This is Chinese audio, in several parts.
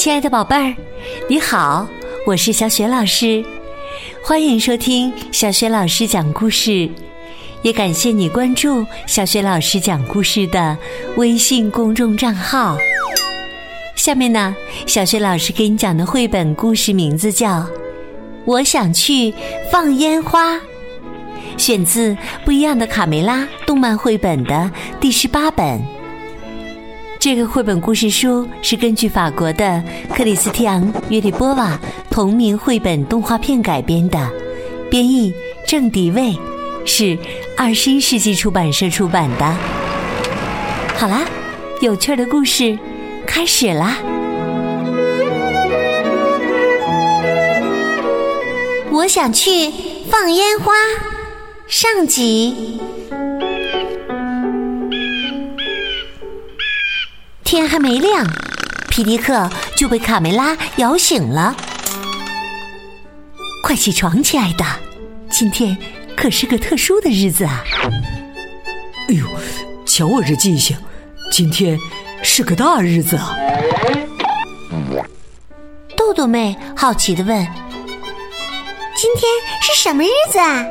亲爱的宝贝儿，你好，我是小雪老师，欢迎收听小雪老师讲故事，也感谢你关注小雪老师讲故事的微信公众账号。下面呢，小雪老师给你讲的绘本故事名字叫《我想去放烟花》，选自《不一样的卡梅拉》动漫绘本的第十八本。这个绘本故事书是根据法国的克里斯蒂昂·约里波瓦同名绘本动画片改编的，编译郑迪卫，是二十一世纪出版社出版的。好啦，有趣的故事开始啦！我想去放烟花，上集。天还没亮，皮迪克就被卡梅拉摇醒了。快起床，亲爱的，今天可是个特殊的日子啊！哎呦，瞧我这记性，今天是个大日子啊！豆豆妹好奇的问：“今天是什么日子啊？”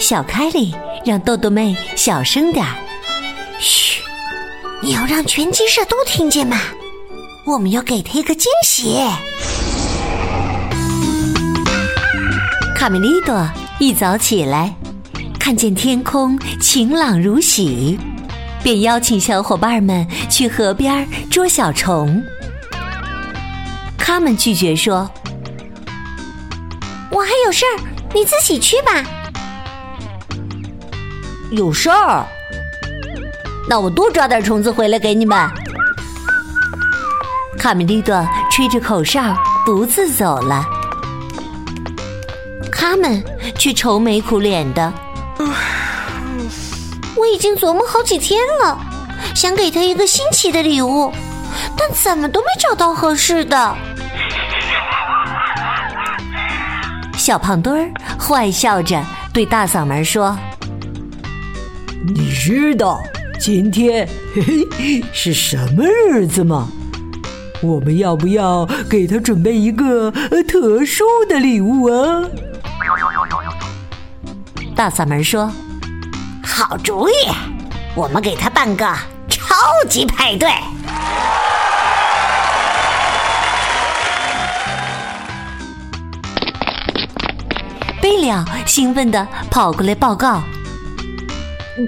小凯里让豆豆妹小声点儿。你要让拳击社都听见吗？我们要给他一个惊喜。卡梅利多一早起来，看见天空晴朗如洗，便邀请小伙伴们去河边捉小虫。他们拒绝说：“我还有事儿，你自己去吧。”有事儿。那我多抓点虫子回来给你们。卡米利多吹着口哨，独自走了。他们却愁眉苦脸的。我已经琢磨好几天了，想给他一个新奇的礼物，但怎么都没找到合适的。小胖墩儿坏笑着对大嗓门说：“你知道？”今天嘿嘿是什么日子吗？我们要不要给他准备一个特殊的礼物啊？大嗓门说：“好主意，我们给他办个超级派对。”贝利奥兴奋的跑过来报告。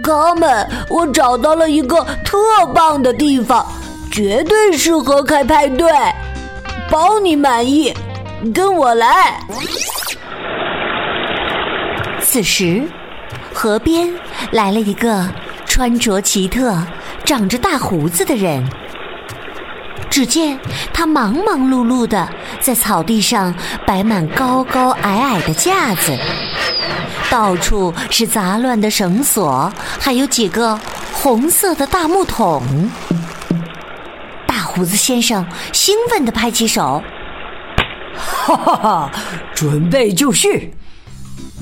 哥们，我找到了一个特棒的地方，绝对适合开派对，包你满意，跟我来。此时，河边来了一个穿着奇特、长着大胡子的人。只见他忙忙碌碌的在草地上摆满高高矮矮的架子。到处是杂乱的绳索，还有几个红色的大木桶。大胡子先生兴奋地拍起手：“哈哈哈！准备就绪，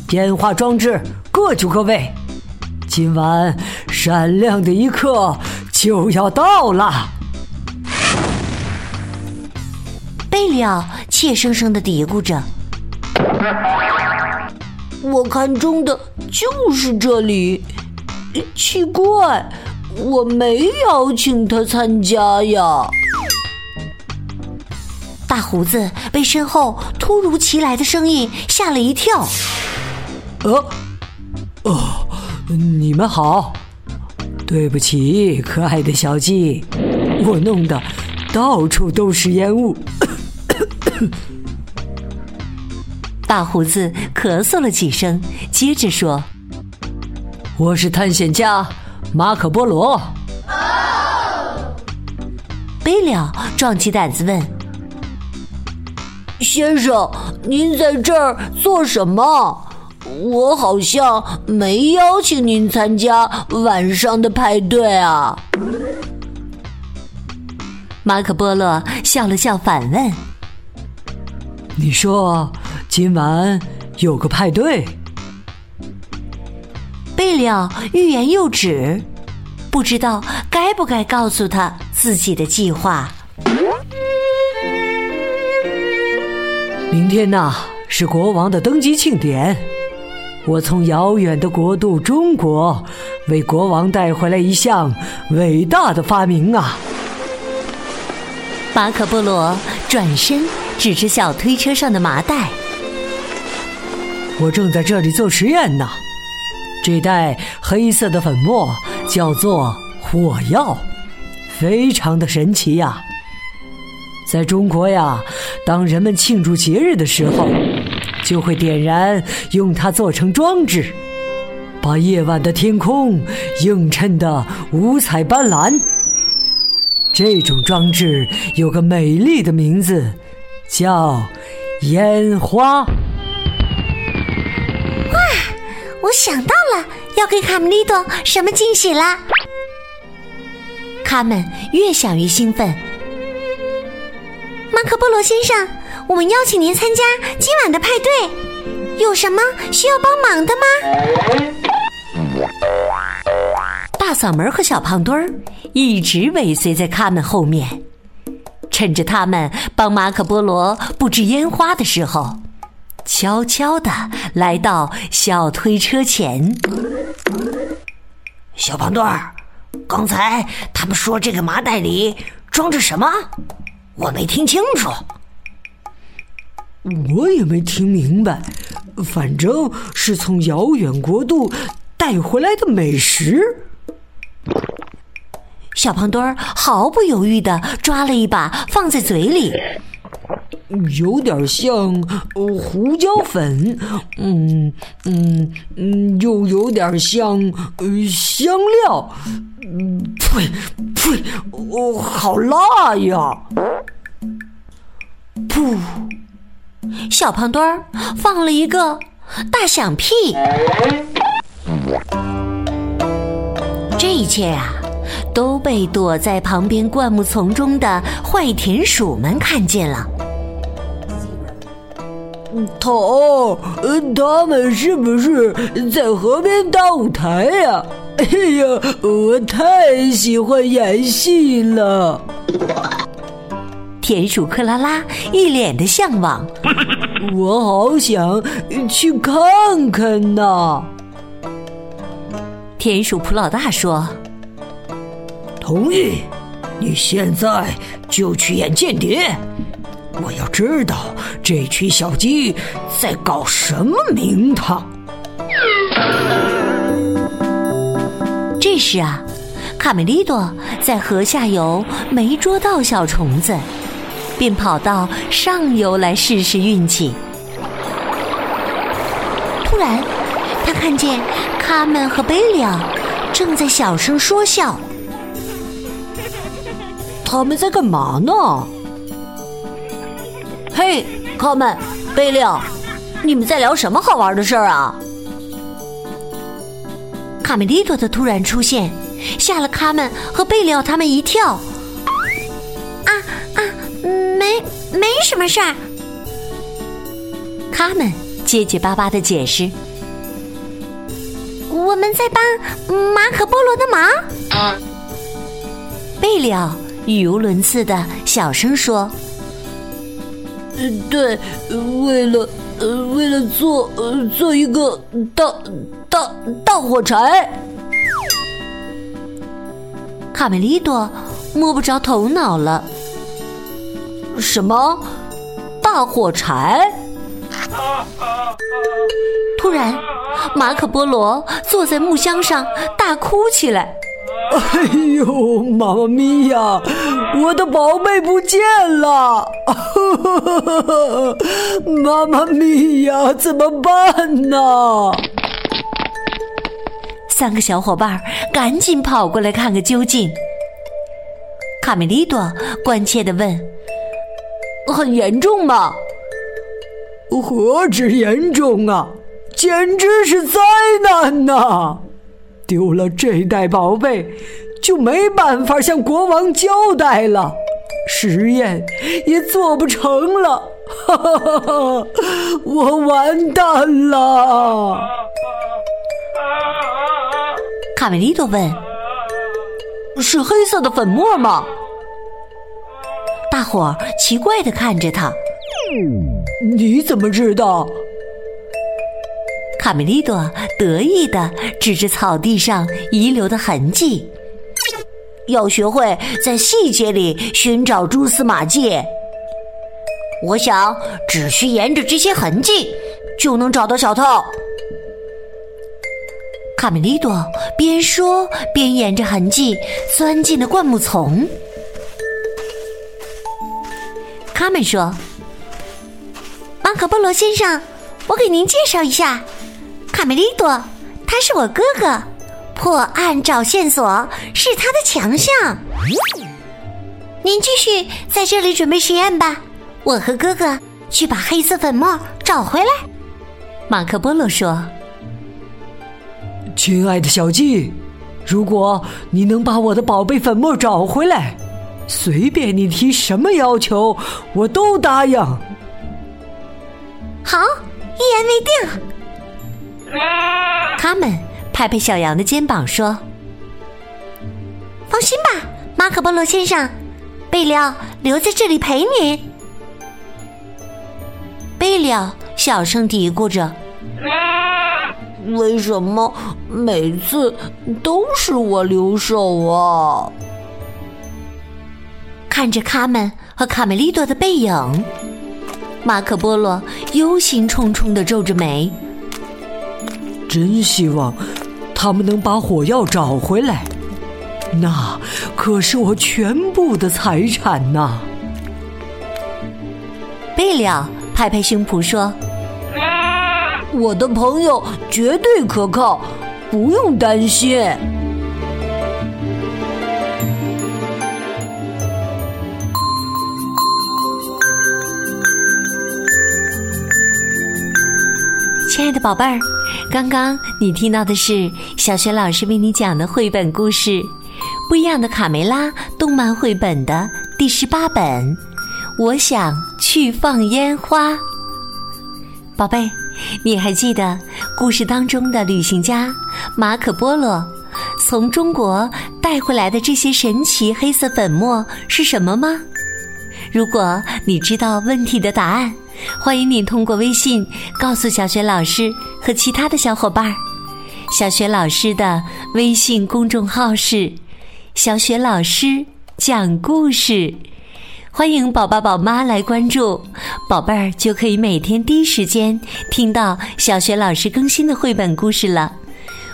烟花装置各就各位，今晚闪亮的一刻就要到了。”贝利奥怯生生地嘀咕着。我看中的就是这里，奇怪，我没邀请他参加呀。大胡子被身后突如其来的声音吓了一跳。呃，哦，你们好，对不起，可爱的小鸡，我弄得到处都是烟雾。大胡子咳嗽了几声，接着说：“我是探险家马可波罗。”贝利奥壮起胆子问：“先生，您在这儿做什么？我好像没邀请您参加晚上的派对啊。”马可波罗笑了笑，反问：“你说？”今晚有个派对。贝里奥欲言又止不知道该不该告诉他自己的计划。明天呐是国王的登基庆典。我从遥远的国度中国为国王带回来一项伟大的发明啊。马可波罗转身指着小推车上的麻袋我正在这里做实验呢。这袋黑色的粉末叫做火药，非常的神奇呀！在中国呀。”当人们庆祝节日的时候，就会点燃，用它做成装置，把夜晚的天空映衬得五彩斑斓。这种装置有个美丽的名字，叫烟花。我想到了，要给卡梅利多什么惊喜了？他们越想越兴奋。马可波罗先生，我们邀请您参加今晚的派对，有什么需要帮忙的吗？大嗓门和小胖墩儿一直尾随在他们后面，趁着他们帮马可波罗布置烟花的时候，悄悄的来到小推车前。小胖墩儿，刚才他们说这个麻袋里装着什么？我没听清楚，我也没听明白，反正是从遥远国度带回来的美食。小胖墩儿毫不犹豫的抓了一把，放在嘴里，有点像胡椒粉，嗯嗯嗯，又有点像香料。呸呸，哦，好辣呀！噗！小胖墩儿放了一个大响屁。这一切啊，都被躲在旁边灌木丛中的坏田鼠们看见了。他，他们是不是在河边搭舞台呀？哎呀，我太喜欢演戏了。田鼠克拉拉一脸的向往，我好想去看看呐。田鼠普老大说：“同意，你现在就去演间谍。我要知道这群小鸡在搞什么名堂。”这时啊，卡梅利多在河下游没捉到小虫子。便跑到上游来试试运气。突然，他看见卡门和贝利奥正在小声说笑。他们在干嘛呢？嘿，卡门、贝利奥，你们在聊什么好玩的事儿啊？卡梅利多的突然出现，吓了卡门和贝利奥他们一跳。啊啊没没什么事儿，他们结结巴巴的解释：“我们在帮马可波罗的忙。”贝利奥语无伦次的小声说：“对，为了呃，为了做呃，做一个大大大火柴。”卡梅利多摸不着头脑了。什么大火柴？突然，马可波罗坐在木箱上大哭起来。哎呦，妈妈咪呀，我的宝贝不见了！妈妈咪呀，怎么办呢？三个小伙伴赶紧跑过来看个究竟。卡梅利多关切的问。很严重吗？何止严重啊，简直是灾难呐！丢了这袋宝贝，就没办法向国王交代了，实验也做不成了，哈哈哈哈！我完蛋了！卡梅利多问：“是黑色的粉末吗？”大伙儿奇怪的看着他，你怎么知道？卡梅利多得意的指着草地上遗留的痕迹，要学会在细节里寻找蛛丝马迹。我想，只需沿着这些痕迹，就能找到小偷。卡梅利多边说边沿着痕迹钻进了灌木丛。他们说：“马可波罗先生，我给您介绍一下，卡梅利多，他是我哥哥，破案找线索是他的强项。您继续在这里准备实验吧，我和哥哥去把黑色粉末找回来。”马可波罗说。亲爱的小鸡，如果你能把我的宝贝粉末找回来，随便你提什么要求，我都答应。好，一言为定。拍拍小羊的肩膀说：“放心吧，马可波罗先生，贝利奥留在这里陪你。”贝利奥小声嘀咕着。为什么每次都是我留守啊？看着卡门和卡梅利多的背影，马可波罗忧心忡忡的皱着眉。真希望他们能把火药找回来，那可是我全部的财产呐！贝利奥拍拍胸脯说。我的朋友绝对可靠，不用担心。爱的宝贝儿，刚刚你听到的是小学老师为你讲的绘本故事《不一样的卡梅拉》动漫绘本的第十八本。我想去放烟花，宝贝。你还记得故事当中的旅行家马可波罗从中国带回来的这些神奇黑色粉末是什么吗？如果你知道问题的答案，欢迎你通过微信告诉小雪老师和其他的小伙伴儿。小雪老师的微信公众号是“小雪老师讲故事”。欢迎宝宝宝妈来关注，宝贝儿就可以每天第一时间听到小雪老师更新的绘本故事了。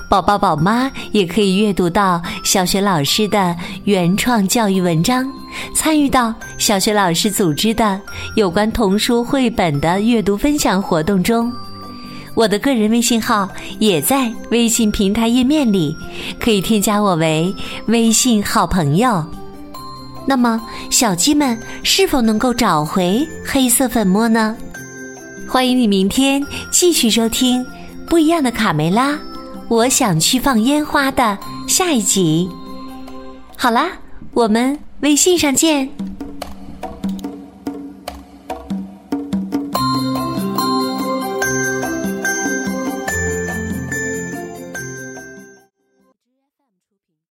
宝宝宝妈也可以阅读到小学老师的原创教育文章，参与到小学老师组织的有关童书绘本的阅读分享活动中。我的个人微信号也在微信平台页面里，可以添加我为微信好朋友。那么，小鸡们是否能够找回黑色粉末呢？欢迎你明天继续收听《不一样的卡梅拉》，我想去放烟花的下一集。好啦，我们微信上见。